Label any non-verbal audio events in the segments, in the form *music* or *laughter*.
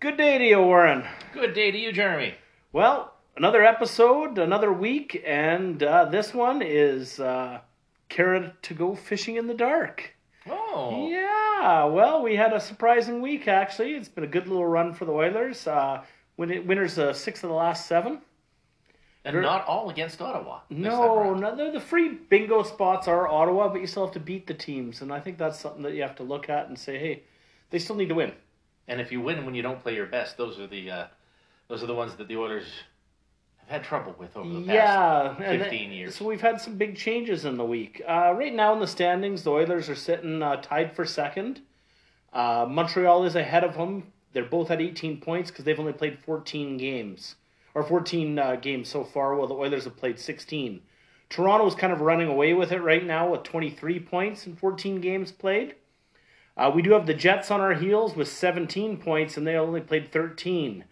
Good day to you, Warren. Good day to you, Jeremy. Well, another episode, another week, and uh, this one is uh, Khaira to go fishing in the dark. Oh, Yeah, well, we had a surprising week, actually. It's been a good little run for the Oilers. Uh, win- winners uh, six of the last seven. and not all against Ottawa. No, no, the, the free bingo spots are Ottawa, but you still have to beat the teams, and I think that's something that you have to look at and say, hey, they still need to win. And if you win when you don't play your best, those are the uh, those are the ones that the Oilers have had trouble with over the past yeah, and fifteen th- years. So we've had some big changes in the week. Uh, right now in the standings, the Oilers are sitting uh, tied for second. Uh, Montreal is ahead of them. They're both at 18 points because they've only played 14 games or 14 uh, games so far, while the Oilers have played 16. Toronto is kind of running away with it right now with 23 points in 14 games played. Uh, we do have the Jets on our heels with 17 points, and they only played 13.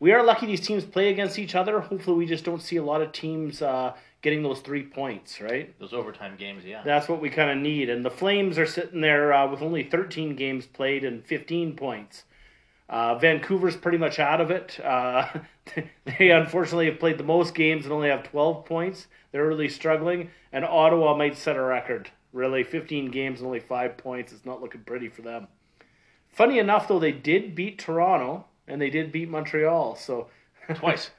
We are lucky these teams play against each other. Hopefully, we just don't see a lot of teams uh, getting those three points, right? Those overtime games, yeah. That's what we kind of need. And the Flames are sitting there uh, with only 13 games played and 15 points. Uh, Vancouver's pretty much out of it. Uh, *laughs* they unfortunately have played the most games and only have 12 points. They're really struggling. And Ottawa might set a record. Really, 15 games and only 5 points. It's not looking pretty for them. Funny enough, though, they did beat Toronto and they did beat Montreal. So *laughs* Twice.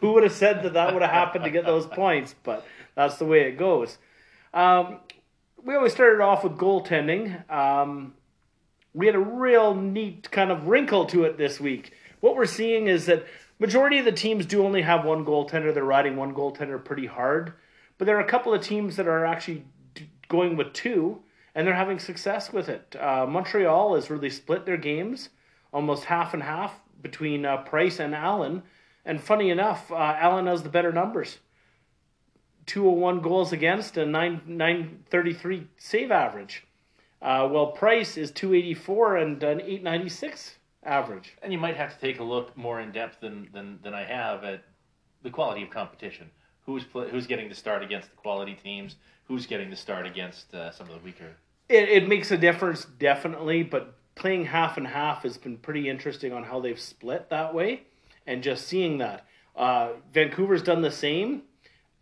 who would have said that that would have happened to get those points? But that's the way it goes. Um, we always started off with goaltending. Um, we had a real neat kind of wrinkle to it this week. What we're seeing is that majority of the teams do only have one goaltender. They're riding one goaltender pretty hard, but there are a couple of teams that are actually going with two, and they're having success with it. Uh, Montreal has really split their games, almost half and half between uh, Price and Allen. And funny enough, uh, Allen has the better numbers. 201 goals against and 9 933 save average. Uh, well, Price is 284 and an 896 average. and you might have to take a look more in depth than, than, than I have at the quality of competition. Who's play, who's getting to start against the quality teams? Who's getting to start against uh, some of the weaker? It, it makes a difference, definitely, but playing half and half has been pretty interesting on how they've split that way and just seeing that. Uh, Vancouver's done the same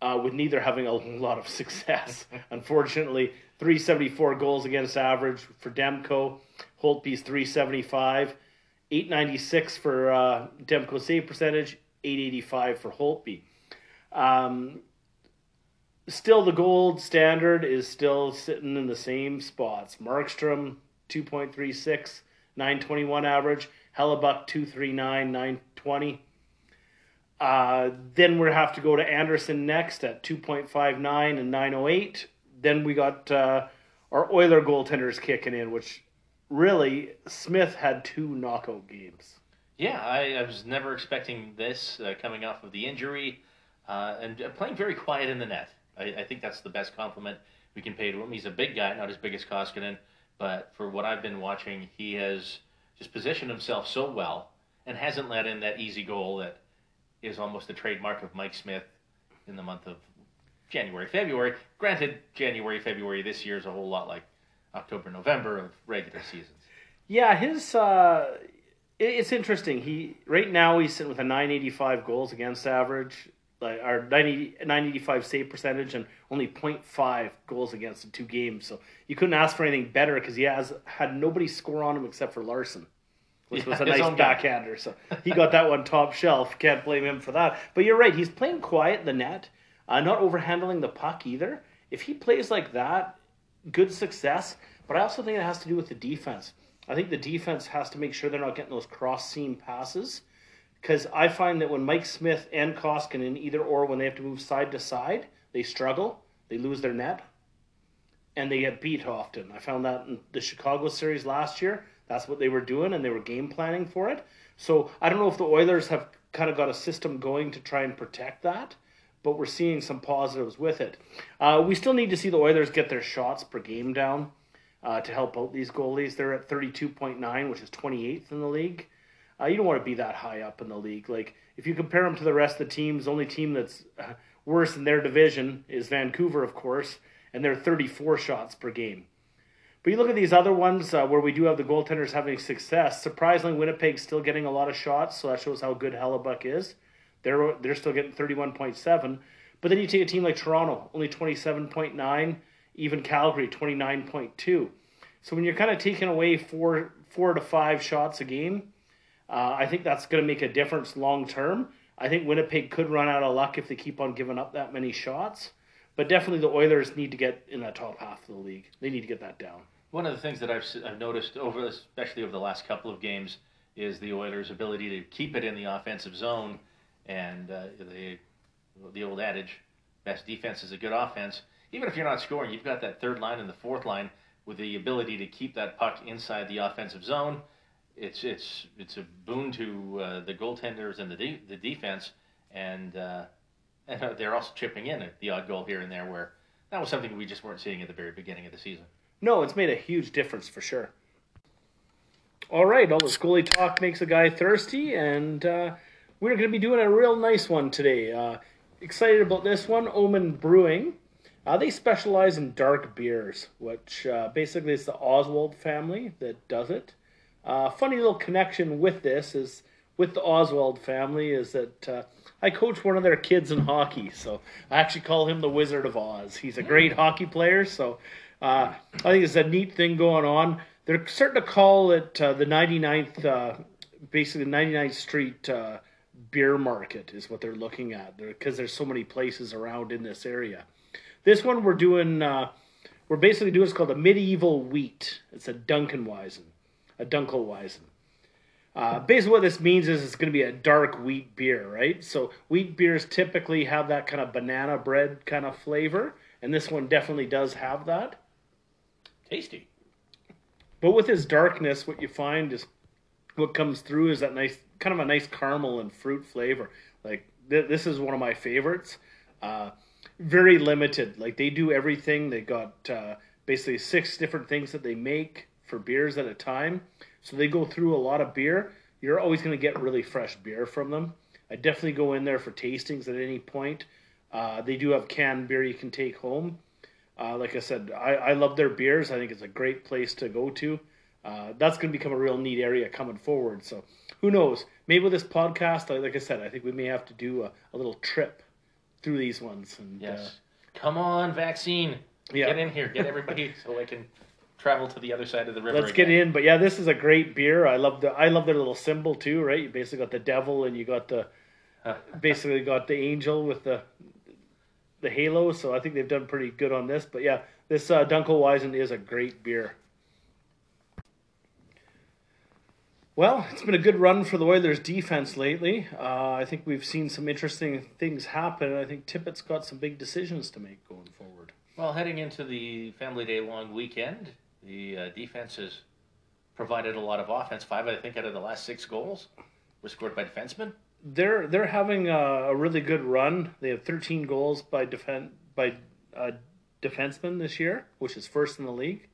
uh, with neither having a *laughs* lot of success. *laughs* Unfortunately, 374 goals against average for Demko, Holtby's 375, 896 for uh, Demko save percentage, 885 for Holtby. Um, still, the gold standard is still sitting in the same spots. Markstrom, 2.36, 921 average. Hellebuyck, 239, 920. Uh, then we have to go to Anderson next at 2.59 and 908. Then we got uh, our Oiler goaltenders kicking in, which really, Smith had two knockout games. Yeah, I, I was never expecting this uh, coming off of the injury uh, and uh, playing very quiet in the net. I, I think that's the best compliment we can pay to him. He's a big guy, not as big as Koskinen, but for what I've been watching, he has just positioned himself so well and hasn't let in that easy goal that is almost a trademark of Mike Smith in the month of January, February. Granted, January, February this year is a whole lot like October, November of regular seasons. Yeah, his uh, it's interesting. He right now he's sitting with a 985 goals against average, like our 90, 985 save percentage, and only 0.5 goals against in two games. So you couldn't ask for anything better because he has had nobody score on him except for Larson, which Yeah, was a *laughs* nice backhander. So he got that one top shelf. Can't blame him for that. But you're right. He's playing quiet in the net, uh, not overhandling the puck either. If he plays like that, good success. But I also think it has to do with the defense. I think the defense has to make sure they're not getting those cross seam passes. Because I find that when Mike Smith and Koskinen, in either or, when they have to move side to side, they struggle. They lose their net. And they get beat often. I found that in the Chicago series last year. That's what they were doing, and they were game planning for it. So I don't know if the Oilers have kind of got a system going to try and protect that but we're seeing some positives with it. Uh, we still need to see the Oilers get their shots per game down uh, to help out these goalies. They're at 32.9, which is 28th in the league. Uh, you don't want to be that high up in the league. Like if you compare them to the rest of the teams, only team that's uh, worse in their division is Vancouver, of course, and they're 34 shots per game. But you look at these other ones uh, where we do have the goaltenders having success. Surprisingly, Winnipeg's still getting a lot of shots, so that shows how good Hellebuyck is. They're they're still getting thirty one point seven. But then you take a team like Toronto, only twenty seven point nine. Even Calgary, twenty nine point two. So when you're kind of taking away four four to five shots a game, uh, I think that's going to make a difference long term. I think Winnipeg could run out of luck if they keep on giving up that many shots. But definitely the Oilers need to get in that top half of the league. They need to get that down. One of the things that I've, I've noticed over, especially over the last couple of games, is the Oilers' ability to keep it in the offensive zone, and uh, the the old adage, best defense is a good offense. Even if you're not scoring, you've got that third line and the fourth line with the ability to keep that puck inside the offensive zone. It's it's it's a boon to uh, the goaltenders and the de- the defense, and uh, *laughs* and they're also chipping in at the odd goal here and there where that was something we just weren't seeing at the very beginning of the season. No, it's made a huge difference for sure. All right, all the Scully talk makes a guy thirsty, and uh, we're going to be doing a real nice one today. Uh, excited about this one, Omen Brewing. Uh, they specialize in dark beers, which uh, basically is the Oswald family that does it. Uh, funny little connection with this is with the Oswald family is that uh, I coach one of their kids in hockey, so I actually call him the Wizard of Oz. He's a great hockey player, so uh, I think it's a neat thing going on. They're starting to call it uh, the 99th, uh, basically 99th Street uh, beer market is what they're looking at because there's so many places around in this area. This one we're doing, uh, we're basically doing, it's called a medieval wheat. It's a Dunkelweizen, a Dunkelweizen. Uh, basically, what this means is it's going to be a dark wheat beer, right? So wheat beers typically have that kind of banana bread kind of flavor, and this one definitely does have that. Tasty. But with this darkness, what you find is what comes through is that nice, kind of a nice caramel and fruit flavor. Like th- this is one of my favorites. Uh, very limited. Like they do everything. They got uh, basically six different things that they make for beers at a time. So they go through a lot of beer. You're always going to get really fresh beer from them. I definitely go in there for tastings at any point. Uh, they do have canned beer you can take home. Uh, like I said, I, I love their beers. I think it's a great place to go to. Uh, that's going to become a real neat area coming forward. So who knows? Maybe with this podcast, like I said, I think we may have to do a, a little trip through these ones. And, Yes. uh, Come on, vaccine. Yeah. Get in here. Get everybody *laughs* so I can travel to the other side of the river. Let's get in, but yeah, this is a great beer. I love the I love their little symbol too, right? You basically got the devil and you got the basically got the angel with the the halo. So I think they've done pretty good on this. But yeah, this uh, Dunkelweizen is a great beer. Well, it's been a good run for the Oilers defense lately. Uh, I think we've seen some interesting things happen. I think Tippett's got some big decisions to make going forward. Well, heading into the Family Day long weekend, the uh, defense has provided a lot of offense. Five, I think, out of the last six goals were scored by defensemen. they're they're having a, a really good run. They have 13 goals by defend by uh, defensemen this year, which is first in the league.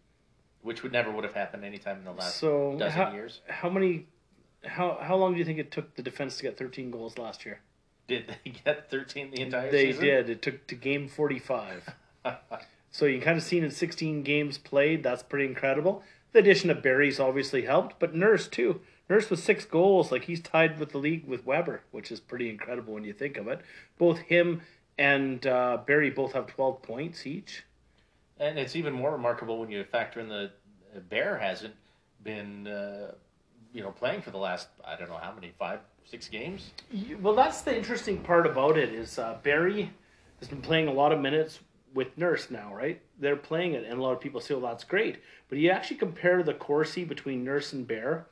which would never would have happened anytime in the last So dozen how, years. how many how how long do you think it took the defense to get 13 goals last year? Did they *laughs* get 13 the entire they season? They did. It took to game 45. *laughs* so you kind of seen in 16 games played. That's pretty incredible. The addition of Barrie's obviously helped, but Nurse too. Nurse with six goals, like he's tied with the league with Weber, which is pretty incredible when you think of it. Both him and uh, Barrie both have 12 points each. And it's even more remarkable when you factor in the uh, Bear hasn't been, uh, you know, playing for the last I don't know how many five six games. Well, that's the interesting part about it is uh, Barrie has been playing a lot of minutes with Nurse now, right? They're playing it, and a lot of people say, "Well, that's great." But you actually compare the Corsi between Nurse and Bear,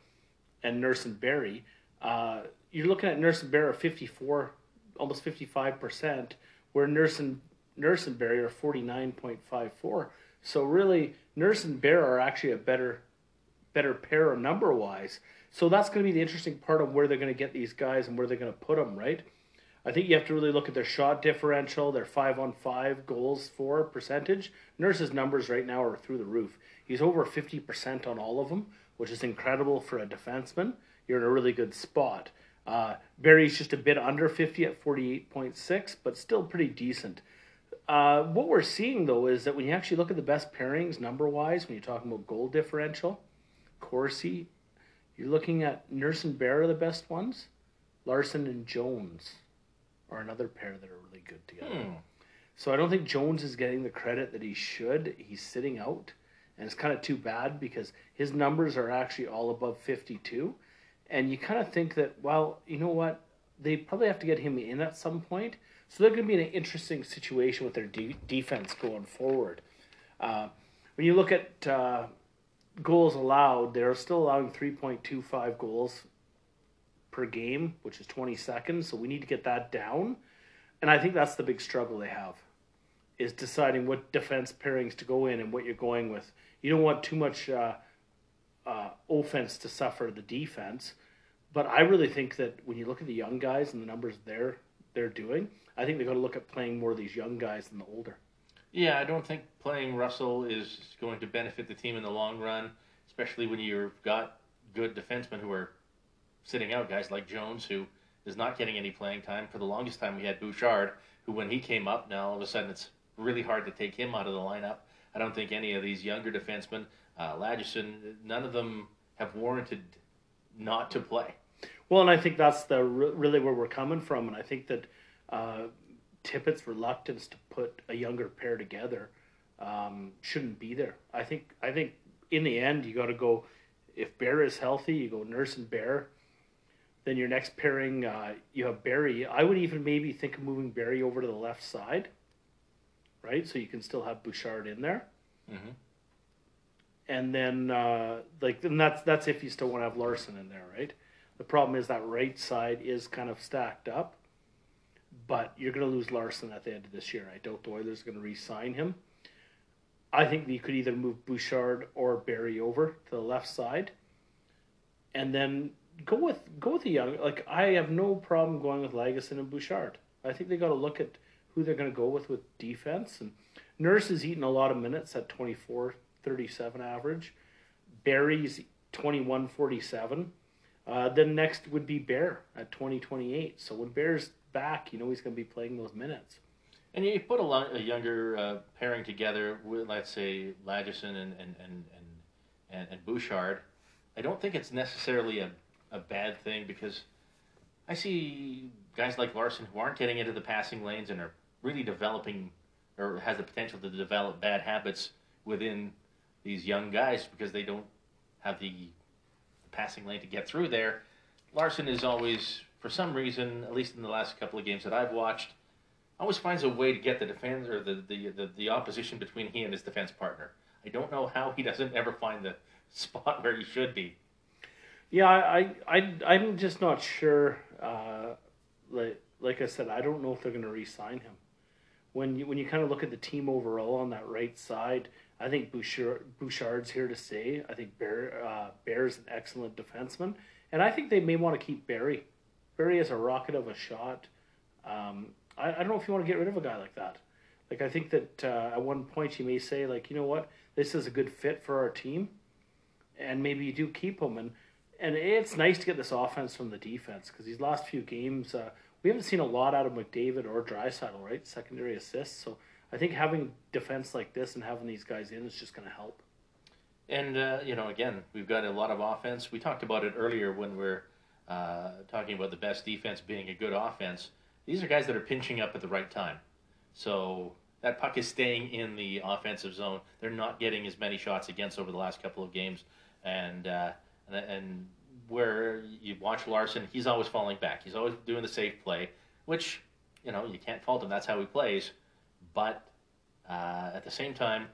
and Nurse and Barrie. Uh, you're looking at Nurse and Bear are 54, almost 55 percent, where Nurse and Nurse and Barrie are 49.54. So really, Nurse and Bear are actually a better better pair number wise. So that's going to be the interesting part of where they're going to get these guys and where they're going to put them, right? I think you have to really look at their shot differential, their five on five goals for percentage. Nurse's numbers right now are through the roof. He's over 50% on all of them, which is incredible for a defenseman. You're in a really good spot. Uh, Barrie's just a bit under 50 at 48.6, but still pretty decent. Uh, what we're seeing though is that when you actually look at the best pairings number wise, when you're talking about goal differential, Corsi, you're looking at Nurse and Bear are the best ones. Larsson and Jones are another pair that are really good together. Hmm. So I don't think Jones is getting the credit that he should. He's sitting out, and it's kind of too bad because his numbers are actually all above 52. And you kind of think that, well, you know what? They probably have to get him in at some point. So they're going to be in an interesting situation with their de- defense going forward. Uh, when you look at uh, goals allowed, they're still allowing 3.25 goals per game, which is 20 seconds. So we need to get that down. And I think that's the big struggle they have is deciding what defense pairings to go in and what you're going with. You don't want too much uh, uh, offense to suffer the defense, but I really think that when you look at the young guys and the numbers they're they're doing, I think they're going to look at playing more of these young guys than the older. Yeah, I don't think playing Russell is going to benefit the team in the long run, especially when you've got good defensemen who are sitting out, guys like Jones, who is not getting any playing time. For the longest time, we had Bouchard, who when he came up, now all of a sudden it's really hard to take him out of the lineup. I don't think any of these younger defensemen, uh, Lagesson, none of them have warranted not to play. Well, and I think that's the really where we're coming from, and I think that uh, Tippett's reluctance to put a younger pair together um, shouldn't be there. I think I think in the end you got to go. If Bear is healthy, you go Nurse and Bear. Then your next pairing, uh, you have Barrie. I would even maybe think of moving Barrie over to the left side right? So you can still have Bouchard in there. Mm-hmm. And then, uh, like, and that's that's if you still want to have Larsson in there, right? The problem is that right side is kind of stacked up, but you're going to lose Larsson at the end of this year. I doubt the Oilers are going to re-sign him. I think you could either move Bouchard or Barrie over to the left side, and then go with go with the young. Like I have no problem going with Lagesson and Bouchard. I think they got to look at who they're going to go with with defense. And Nurse is eating a lot of minutes at 24 37 average. Barrie's 21 47. Uh, then next would be Bear at 20 28. So when Bear's back, you know he's going to be playing those minutes. And you put a, a younger uh, pairing together with, let's say, Lagesson and, and, and, and, and, Bouchard. I don't think it's necessarily a, a bad thing because I see guys like Larsson who aren't getting into the passing lanes and are really developing or has the potential to develop bad habits within these young guys because they don't have the, passing lane to get through there. Larsson is always, for some reason, at least in the last couple of games that I've watched, always finds a way to get the defense or the, the, the, the opposition between he and his defense partner. I don't know how he doesn't ever find the *laughs* spot where he should be. Yeah, I, I, I'm just not sure. Uh, like, like I said, I don't know if they're going to re-sign him when you when you kind of look at the team overall on that right side, I think Bouchard, Bouchard's here to stay. I think Bear uh, Bear's an excellent defenseman, and I think they may want to keep Barrie. Barrie is a rocket of a shot. Um, I, I don't know if you want to get rid of a guy like that. Like I think that uh, at one point you may say like you know what this is a good fit for our team, and maybe you do keep him and and it's nice to get this offense from the defense because these last few games. Uh, we haven't seen a lot out of McDavid or Draisaitl, right? Secondary assists. So I think having defense like this and having these guys in is just going to help. And uh, you know, again, we've got a lot of offense. We talked about it earlier when we're uh, talking about the best defense being a good offense. These are guys that are pinching up at the right time. So that puck is staying in the offensive zone. They're not getting as many shots against over the last couple of games, and uh, and, and where you watch Larsson, he's always falling back. He's always doing the safe play, which you know you can't fault him. That's how he plays. But uh, at the same time,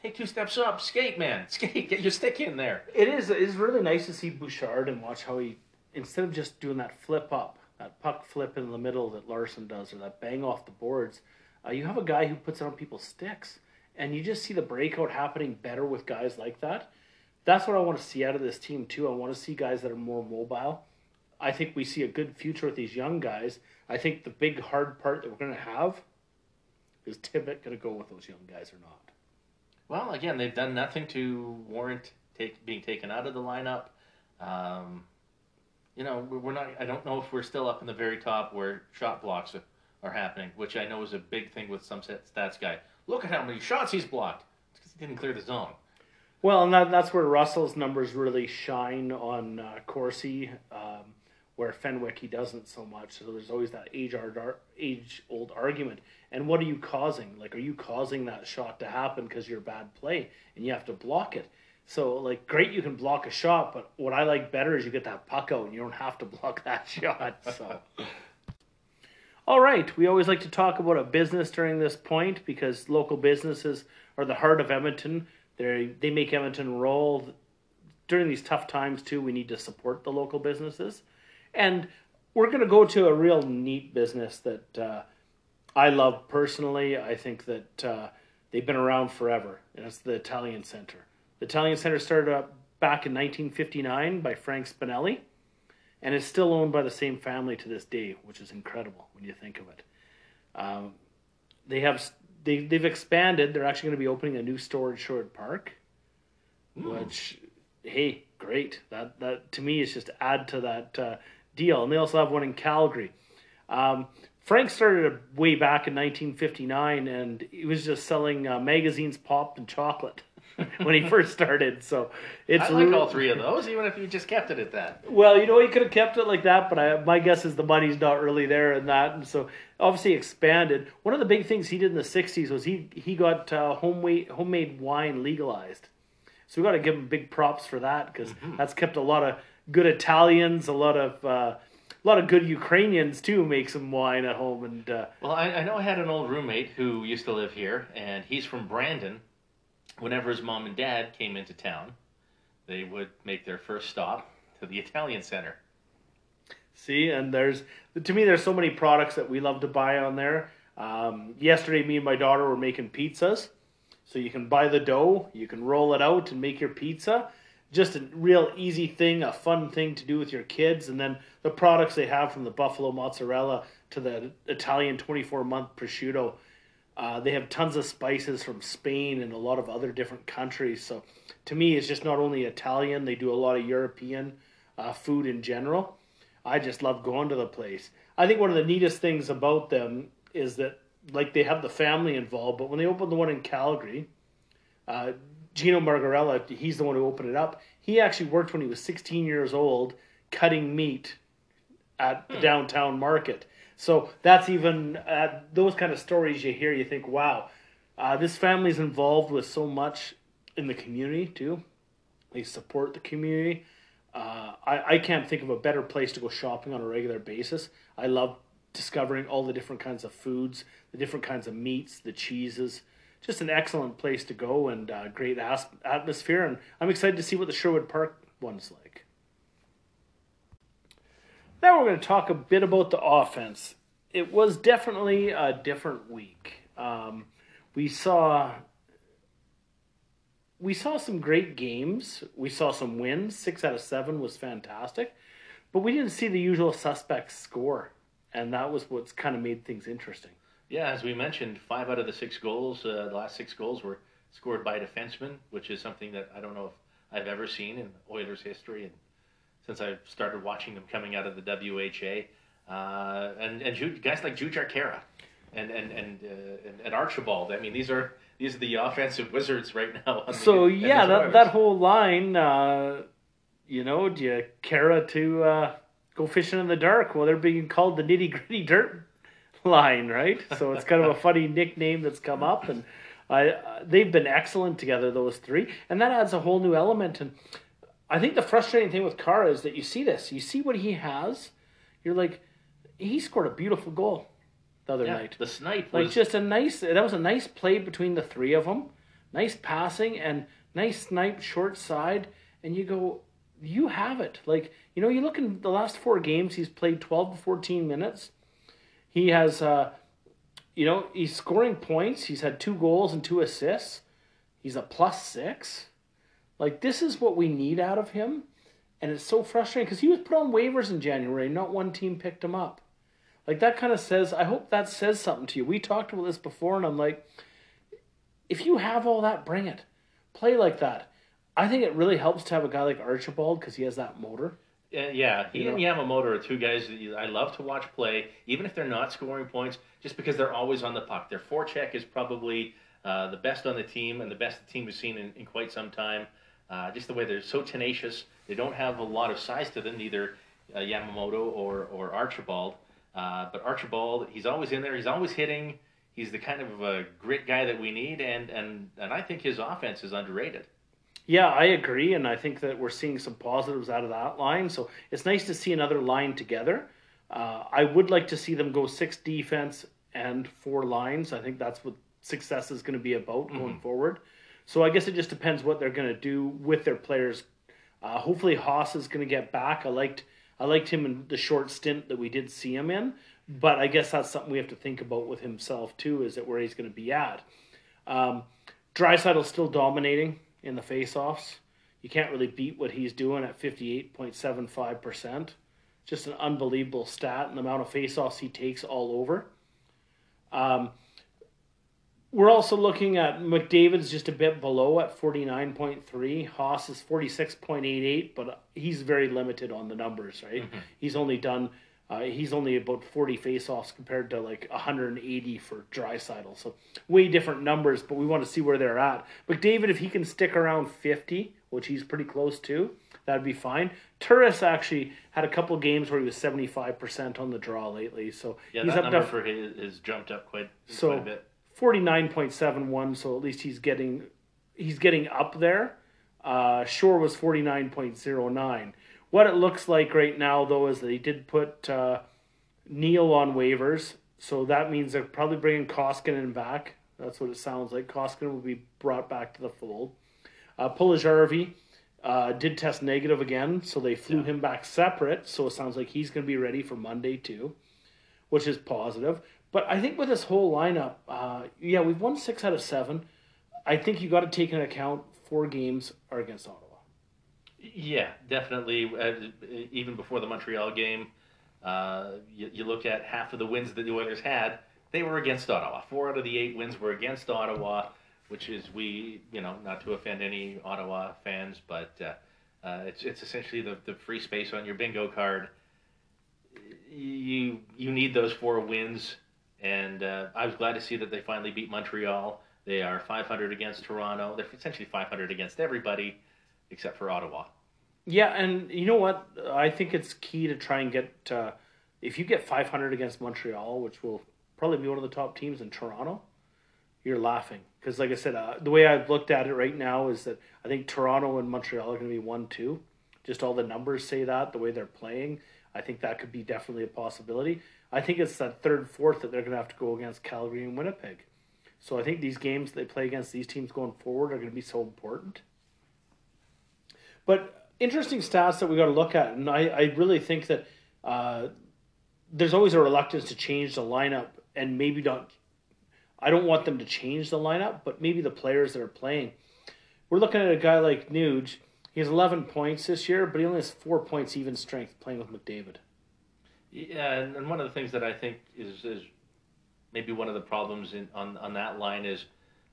take two steps up, skate, man, *laughs* skate, get your stick in there. It is. It is really nice to see Bouchard and watch how he instead of just doing that flip up, that puck flip in the middle that Larsson does, or that bang off the boards. Uh, you have a guy who puts it on people's sticks, and you just see the breakout happening better with guys like that that's what I want to see out of this team too. I want to see guys that are more mobile. I think we see a good future with these young guys. I think the big hard part that we're going to have is Tippett going to go with those young guys or not. Well, again, they've done nothing to warrant take, being taken out of the lineup. Um, you know, we're not. I don't know if we're still up in the very top where shot blocks are happening, which I know is a big thing with some stats guy. Look at how many shots he's blocked. It's because he didn't clear the zone. Well, and that, that's where Russell's numbers really shine on uh, Corsi, um, where Fenwick he doesn't so much. So there's always that age age old argument. And what are you causing? Like, are you causing that shot to happen because you're bad play and you have to block it? So like, great, you can block a shot, but what I like better is you get that puck out and you don't have to block that *laughs* shot. So. All right, we always like to talk about a business during this point because local businesses are the heart of Edmonton. They they make Edmonton roll. During these tough times too, we need to support the local businesses, and we're going to go to a real neat business that uh, I love personally. I think that uh, they've been around forever, and it's the Italian Center. The Italian Center started up back in 1959 by Frank Spinelli, and is still owned by the same family to this day, which is incredible when you think of it. Um, they have they they've expanded. They're actually going to be opening a new store in Sherwood Park, mm. which hey, great. That that to me is just add to that uh, deal. And they also have one in Calgary. Um, Frank started way back in 1959, and he was just selling uh, magazines, pop, and chocolate. *laughs* when he *laughs* first started. So it's I like all three of those, even if you just kept it at that. Well, you know, he could have kept it like that, but I, my guess is the money's not really there in that, and so obviously expanded. One of the big things he did in the '60s was he he got uh, homemade homemade wine legalized. So we got to give him big props for that because mm-hmm. that's kept a lot of good Italians, a lot of. Uh, a lot of good Ukrainians too make some wine at home and. Uh, well, I, I know I had an old roommate who used to live here, and he's from Brandon, whenever his mom and dad came into town, they would make their first stop to the Italian Center. See, and there's to me, there's so many products that we love to buy on there. Um, yesterday, me and my daughter were making pizzas, so you can buy the dough, you can roll it out and make your pizza. Just a real easy thing, a fun thing to do with your kids, and then the products they have from the buffalo mozzarella to the Italian 24 month prosciutto uh, they have tons of spices from Spain and a lot of other different countries. So to me, it's just not only Italian, they do a lot of European uh, food in general. I just love going to the place. I think one of the neatest things about them is that, like, they have the family involved, but when they opened the one in Calgary, uh, Gino Margarella, he's the one who opened it up. He actually worked when he was 16 years old cutting meat at the hmm. downtown market. So that's even uh, those kind of stories you hear. You think, wow, uh, this family's involved with so much in the community too. They support the community. Uh, I, I can't think of a better place to go shopping on a regular basis. I love discovering all the different kinds of foods, the different kinds of meats, the cheeses. Just an excellent place to go and uh, great as- atmosphere. And I'm excited to see what the Sherwood Park one's like. Now we're going to talk a bit about the offense. It was definitely a different week. Um, we saw we saw some great games. We saw some wins. Six out of seven was fantastic, but we didn't see the usual suspects score, and that was what's kind of made things interesting. Yeah, as we mentioned, five out of the six goals, uh, the last six goals were scored by a defenseman, which is something that I don't know if I've ever seen in Oilers history, and since I've started watching them coming out of the WHA, uh, and and guys like Jujhar Khaira and and and, uh, and, and Archibald. I mean, these are these are the offensive wizards right now. so the, yeah, that that whole line, uh, you know, do you Khaira to uh, go fishing in the dark? Well, they're being called the nitty gritty dirt line, right? So it's kind of a funny *laughs* nickname that's come up, and I, they've been excellent together, those three, and that adds a whole new element. And I think the frustrating thing with Khaira is that you see this, you see what he has. You're like, he scored a beautiful goal the other yeah, night. The snipe like just a nice. That was a nice play between the three of them. Nice passing and nice snipe short side, and you go, you have it. Like you know, you look in the last four games, he's played twelve to fourteen minutes. He has, uh, you know, he's scoring points. He's had two goals and two assists. He's a plus six. Like this is what we need out of him, and it's so frustrating because he was put on waivers in January. Not one team picked him up. Like that kind of says. I hope that says something to you. We talked about this before, and I'm like, if you have all that, bring it. Play like that. I think it really helps to have a guy like Archibald because he has that motor. Uh, yeah, he You and know? Yamamoto are two guys that I love to watch play, even if they're not scoring points, just because they're always on the puck. Their forecheck is probably uh, the best on the team and the best the team has seen in, in quite some time. Uh, just the way they're so tenacious. They don't have a lot of size to them, neither uh, Yamamoto or, or Archibald. Uh, but Archibald, he's always in there. He's always hitting. He's the kind of a grit guy that we need, and, and, and I think his offense is underrated. Yeah, I agree, and I think that we're seeing some positives out of that line. So it's nice to see another line together. Uh, I would like to see them go six defense and four lines. I think that's what success is going to be about going forward. So I guess it just depends what they're going to do with their players. Uh, hopefully, Haas is going to get back. I liked I liked him in the short stint that we did see him in, but I guess that's something we have to think about with himself too. Is that where he's going to be at? Um, Draisaitl's still dominating in the faceoffs. You can't really beat what he's doing at 58.75%. Just an unbelievable stat and the amount of faceoffs he takes all over. Um, we're also looking at McDavid's just a bit below at 49.3. Haas is 46.88, but he's very limited on the numbers, right? He's only done, uh, he's only about 40 faceoffs compared to like 180 for Draisaitl. So way different numbers, but we want to see where they're at. McDavid, if he can stick around 50, which he's pretty close to, that'd be fine. Turris actually had a couple games where he was 75% on the draw lately. So Yeah, he's that up number to for his has jumped up quite, So- quite a bit. Forty nine point seven one. So at least he's getting he's getting up there. Uh, Shore was forty nine point zero nine. What it looks like right now, though, is that he did put uh, Neil on waivers, so that means they're probably bringing Koskinen back. That's what it sounds like. Koskinen will be brought back to the fold. Uh, Puljujarvi uh, did test negative again, so they flew him back separate. So it sounds like he's going to be ready for Monday too, which is positive. But I think with this whole lineup, uh, yeah, we've won six out of seven. I think you got to take into account four games are against Ottawa. Yeah, definitely. Uh, even before the Montreal game, uh, you, you look at half of the wins that the Oilers had, they were against Ottawa. Four out of the eight wins were against Ottawa, which is we, you know, not to offend any Ottawa fans, but uh, uh, it's it's essentially the, the free space on your bingo card. You you need those four wins, and uh, I was glad to see that they finally beat Montreal. They are 500 against Toronto. They're essentially 500 against everybody except for Ottawa. Yeah, and you know what? I think it's key to try and get uh, if you get 500 against Montreal, which will probably be one of the top teams in Toronto. You're laughing because, like I said, uh, the way I've looked at it right now is that I think Toronto and Montreal are going to be one two. Just all the numbers say that the way they're playing. I think that could be definitely a possibility. I think it's that third, fourth that they're going to have to go against Calgary and Winnipeg. So I think these games they play against these teams going forward are going to be so important. But interesting stats that we got to look at, and I, I really think that uh, there's always a reluctance to change the lineup, and maybe not. I don't want them to change the lineup, but maybe the players that are playing. We're looking at a guy like Nuge. He has 11 points this year, but he only has four points even strength playing with McDavid. Yeah, and, and one of the things that I think is is maybe one of the problems in on on that line is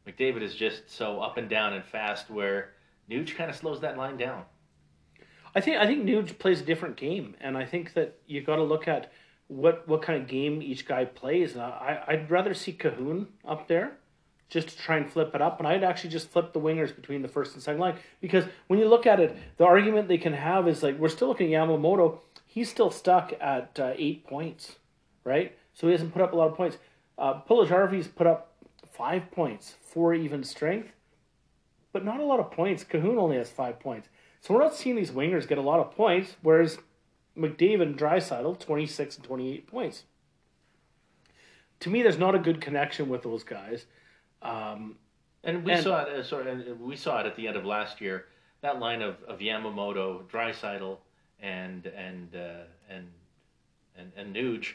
McDavid is just so up and down and fast where Nuge kind of slows that line down. I think I think Nuge plays a different game, and I think that you got to look at what what kind of game each guy plays. And I I'd rather see Kahun up there, just to try and flip it up, and I'd actually just flip the wingers between the first and second line because when you look at it, the argument they can have is like we're still looking at Yamamoto. He's still stuck at uh, eight points, right? So he hasn't put up a lot of points. Uh, Puljujarvi's put up five points, four even strength, but not a lot of points. Kahun only has five points. So we're not seeing these wingers get a lot of points, whereas McDavid and Draisaitl, 26 and 28 points. To me, there's not a good connection with those guys. Um, And we And- saw it. Uh, sorry, we saw it at the end of last year. That line of, of Yamamoto, Draisaitl, and and uh, and and and Nuge.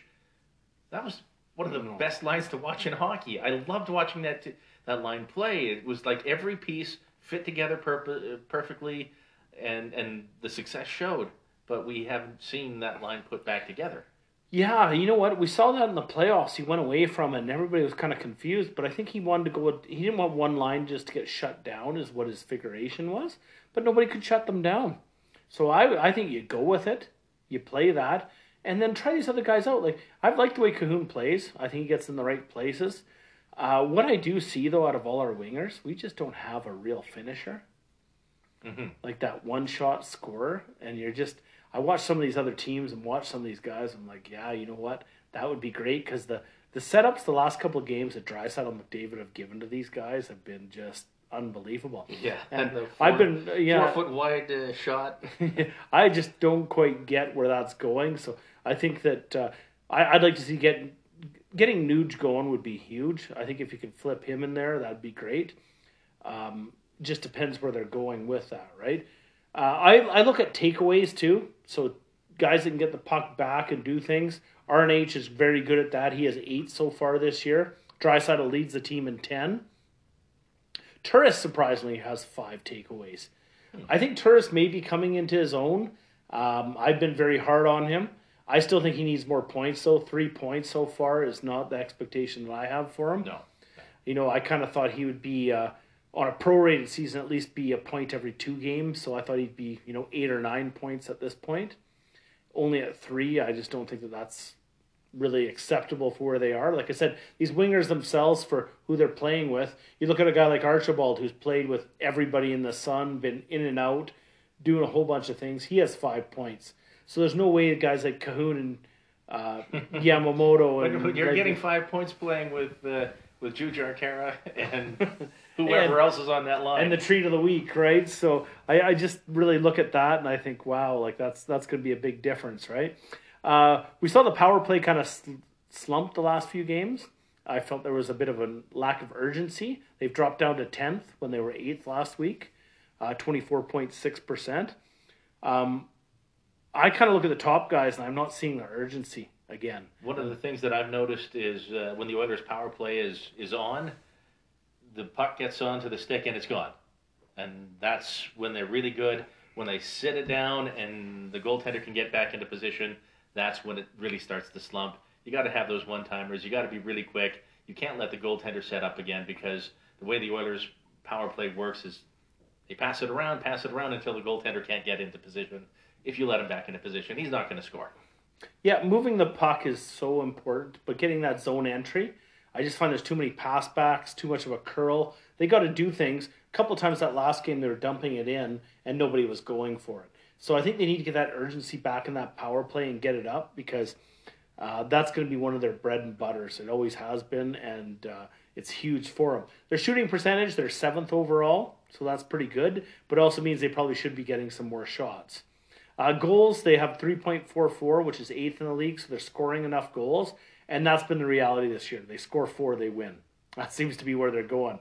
That was one of the best lines to watch in hockey. I loved watching that t- that line play. It was like every piece fit together uh, perfectly, and and the success showed. But we haven't seen that line put back together. yeah, you know what? We saw that in the playoffs. He went away from it, and everybody was kind of confused. But I think he wanted to go. With, he didn't want one line just to get shut down, is what his figuration was. But nobody could shut them down. So I, I think you go with it. You play that, and then try these other guys out. Like I've liked the way Kahun plays. I think he gets in the right places. Uh, what I do see though, out of all our wingers, we just don't have a real finisher. Mhm. Like that one shot scorer, and you're just. I watch some of these other teams and watch some of these guys. I'm like, yeah, you know what? That would be great because the the setups the last couple of games that Draisaitl and McDavid have given to these guys have been just unbelievable. Yeah, And the I've four- been yeah. four foot wide uh, shot. *laughs* I just don't quite get where that's going. So I think that uh, I, I'd like to see get getting Nuge going would be huge. I think if you could flip him in there, that'd be great. Um, just depends where they're going with that, right? Uh, I I look at takeaways too. So guys that can get the puck back and do things. RNH is very good at that. He has eight so far this year. Draisaitl leads the team in ten. Turris surprisingly has five takeaways. I think Turris may be coming into his own. Um, I've been very hard on him. I still think he needs more points, though. Three points so far is not the expectation that I have for him. No. You know, I kind of thought he would be uh, on a prorated season at least be a point every two games. So I thought he'd be you know eight or nine points at this point. Only at three, I just don't think that that's really acceptable for where they are. Like I said, these wingers themselves for who they're playing with. You look at a guy like Archibald who's played with everybody in the sun, been in and out, doing a whole bunch of things. He has five points. So there's no way guys like Kahun and uh, *laughs* Yamamoto and you're like- getting five points playing with uh, with Jujhar Khaira *laughs* and *laughs* whoever else is on that line. and the treat of the week, right? So I, I just really look at that and I think, wow, like that's that's going to be a big difference, right? Uh, we saw the power play kind of sl- slump the last few games. I felt there was a bit of a lack of urgency. They've dropped down to tenth when they were eighth last week, six percent. Um, I kind of look at the top guys and I'm not seeing the urgency again. One of the things that I've noticed is uh, when the Oilers' power play is is on, the puck gets onto the stick and it's gone, and that's when they're really good. When they sit it down and the goaltender can get back into position, that's when it really starts to slump. You got to have those one timers. You got to be really quick. You can't let the goaltender set up again because the way the Oilers' power play works is they pass it around, pass it around until the goaltender can't get into position. If you let him back into position, he's not going to score. Yeah, moving the puck is so important, but getting that zone entry, I just find there's too many pass backs, too much of a curl. They got to do things. A couple times that last game, they were dumping it in, and nobody was going for it. So I think they need to get that urgency back in that power play and get it up because uh, that's going to be one of their bread and butters. It always has been, and uh, it's huge for them. Their shooting percentage, they're seventh overall, so that's pretty good, but also means they probably should be getting some more shots. Uh, goals, they have 3.44, which is eighth in the league, so they're scoring enough goals. And that's been the reality this year. They score four, they win. *laughs* That seems to be where they're going.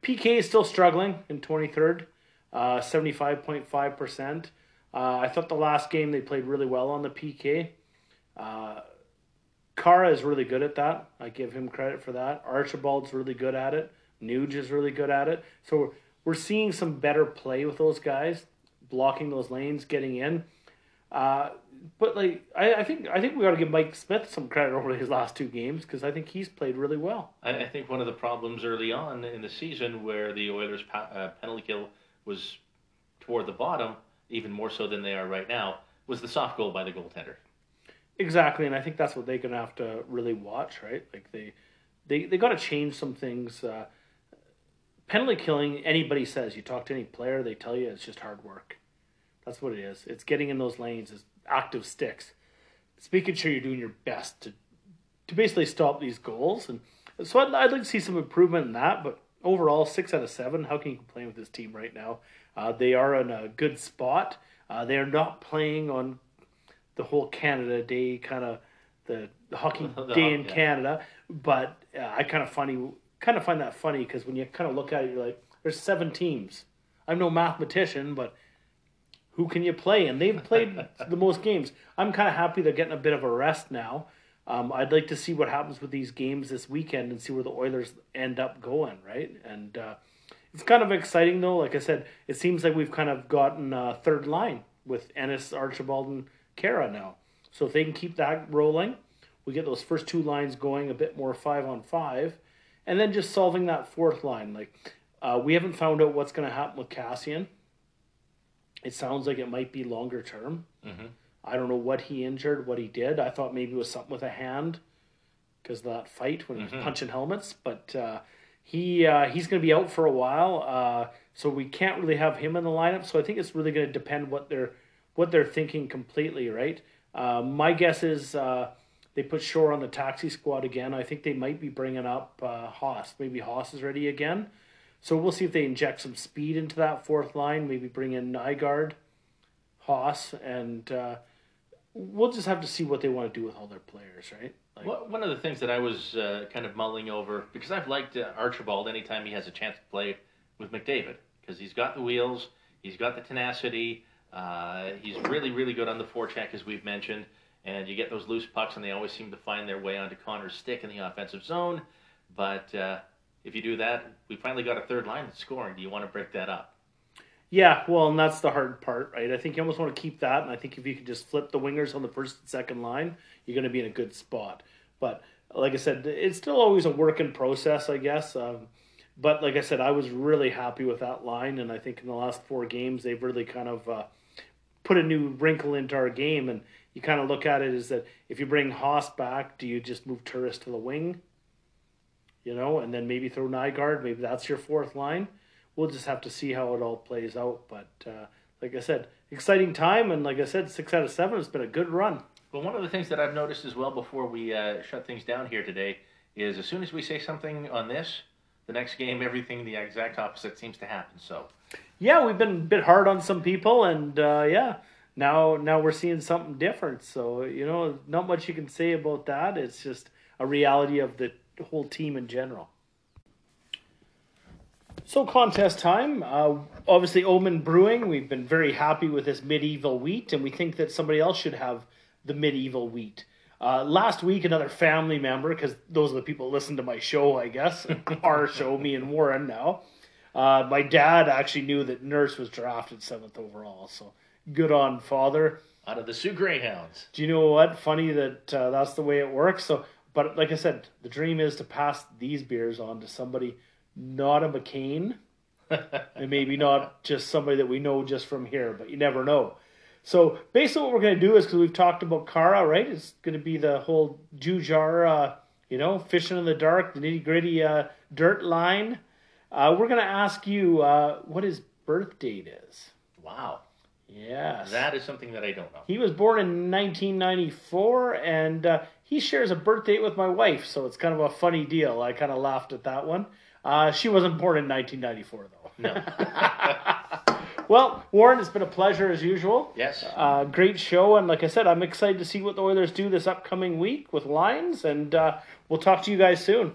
PK is still struggling in 23rd, uh, 75.5%. Uh, I thought the last game they played really well on the PK. Uh, Khaira is really good at that. I give him credit for that. Archibald's really good at it. Nuge is really good at it. So we're, we're seeing some better play with those guys, blocking those lanes, getting in. Uh, but like I, I think I think we got to give Mike Smith some credit *laughs* over his last two games because I think he's played really well. I, I think one of the problems early on in the season where the Oilers' pa- uh, penalty kill was toward the bottom, even more so than they are right now, was the soft goal by the goaltender. Exactly, and I think that's what they're gonna have to really watch, right? Like they they they got to change some things. Uh, penalty killing, anybody says you talk to any player, they tell you it's just hard work. That's what it is. It's getting in those lanes, it's active sticks. It's making sure you're doing your best to to basically stop these goals, and so I'd, I'd like to see some improvement in that. But overall, six out of seven. How can you complain with this team right now? Uh, they are in a good spot. Uh, they are not playing on the whole Canada Day kind of the, the hockey *laughs* The day in yeah. Canada, but uh, I kind of funny kind of find that funny because when you kind of look at it, you're like, there's seven teams. I'm no mathematician, but who can you play? And they've played *laughs* the most games. I'm kind of happy they're getting a bit of a rest now. Um, I'd like to see what happens with these games this weekend and see where the Oilers end up going, right? And uh, it's kind of exciting though. Like I said, it seems like we've kind of gotten a third line with Ennis, Archibald, and Khaira now. So if they can keep that rolling, we get those first two lines going a bit more five on five, and then just solving that fourth line. Like uh, we haven't found out what's going to happen with Kassian. It sounds like it might be longer term. Mhm. I don't know what he injured, what he did. I thought maybe it was something with a hand because of that fight when he was punching helmets. But uh, he uh, he's going to be out for a while, uh, so we can't really have him in the lineup. So I think it's really going to depend what they're what they're thinking completely, right? Uh, my guess is uh, they put Shore on the taxi squad again. I think they might be bringing up uh, Haas. Maybe Haas is ready again. So we'll see if they inject some speed into that fourth line. Maybe bring in Nygaard, Haas, and uh, we'll just have to see what they want to do with all their players, right? Well, one of the things that I was uh, kind of mulling over because I've liked uh, Archibald anytime he has a chance to play with McDavid because he's got the wheels, he's got the tenacity, uh, he's really really good on the forecheck as we've mentioned, and you get those loose pucks and they always seem to find their way onto Connor's stick in the offensive zone. But uh, if you do that, we finally got a third line scoring. Do you want to break that up? Yeah, well, and that's the hard part, right? I think you almost want to keep that, and I think if you can just flip the wingers on the first and second line, you're going to be in a good spot. But like I said, it's still always a work in process, I guess. Um, but like I said, I was really happy with that line, and I think in the last four games they've really kind of uh, put a new wrinkle into our game. And you kind of look at it is that if you bring Haas back, do you just move Turris to the wing? You know, and then maybe throw Nygard. Maybe that's your fourth line we'll just have to see how it all plays out. But uh, like I said, exciting time, and like I said, six out of seven has been a good run. Well, one of the things that I've noticed as well before we uh, shut things down here today is as soon as we say something on this, the next game, everything the exact opposite seems to happen. So, yeah, we've been a bit hard on some people, and uh, yeah, now now we're seeing something different. So you know, not much you can say about that. It's just a reality of the whole team in general. So contest time. Uh, obviously, Omen Brewing. We've been very happy with this medieval wheat, and we think that somebody else should have the medieval wheat. Uh, last week, another family member, because those are the people that listen to my show, I guess, *laughs* our show, me and Warren now. Uh, my dad actually knew that Nurse was drafted seventh overall, so good on father. Out of the Soo Greyhounds. Do you know what? Funny that uh, that's the way it works. So, but like I said, the dream is to pass these beers on to somebody not a McCain, and maybe not just somebody that we know just from here, but you never know. So basically, what we're going to do is because we've talked about Khaira, right? It's going to be the whole Jujhar, uh, you know, fishing in the dark, the nitty gritty uh, dirt line. Uh, we're going to ask you uh, what his birth date is. Wow. Yes. That is something that I don't know. He was born in 1994, and uh, he shares a birth date with my wife, so it's kind of a funny deal. I kind of laughed at that one. Uh, she wasn't born in 1994, though. No. *laughs* *laughs* well, Warren, it's been a pleasure as usual. Yes. Uh, great show, and like I said, I'm excited to see what the Oilers do this upcoming week with Lions, and uh, we'll talk to you guys soon.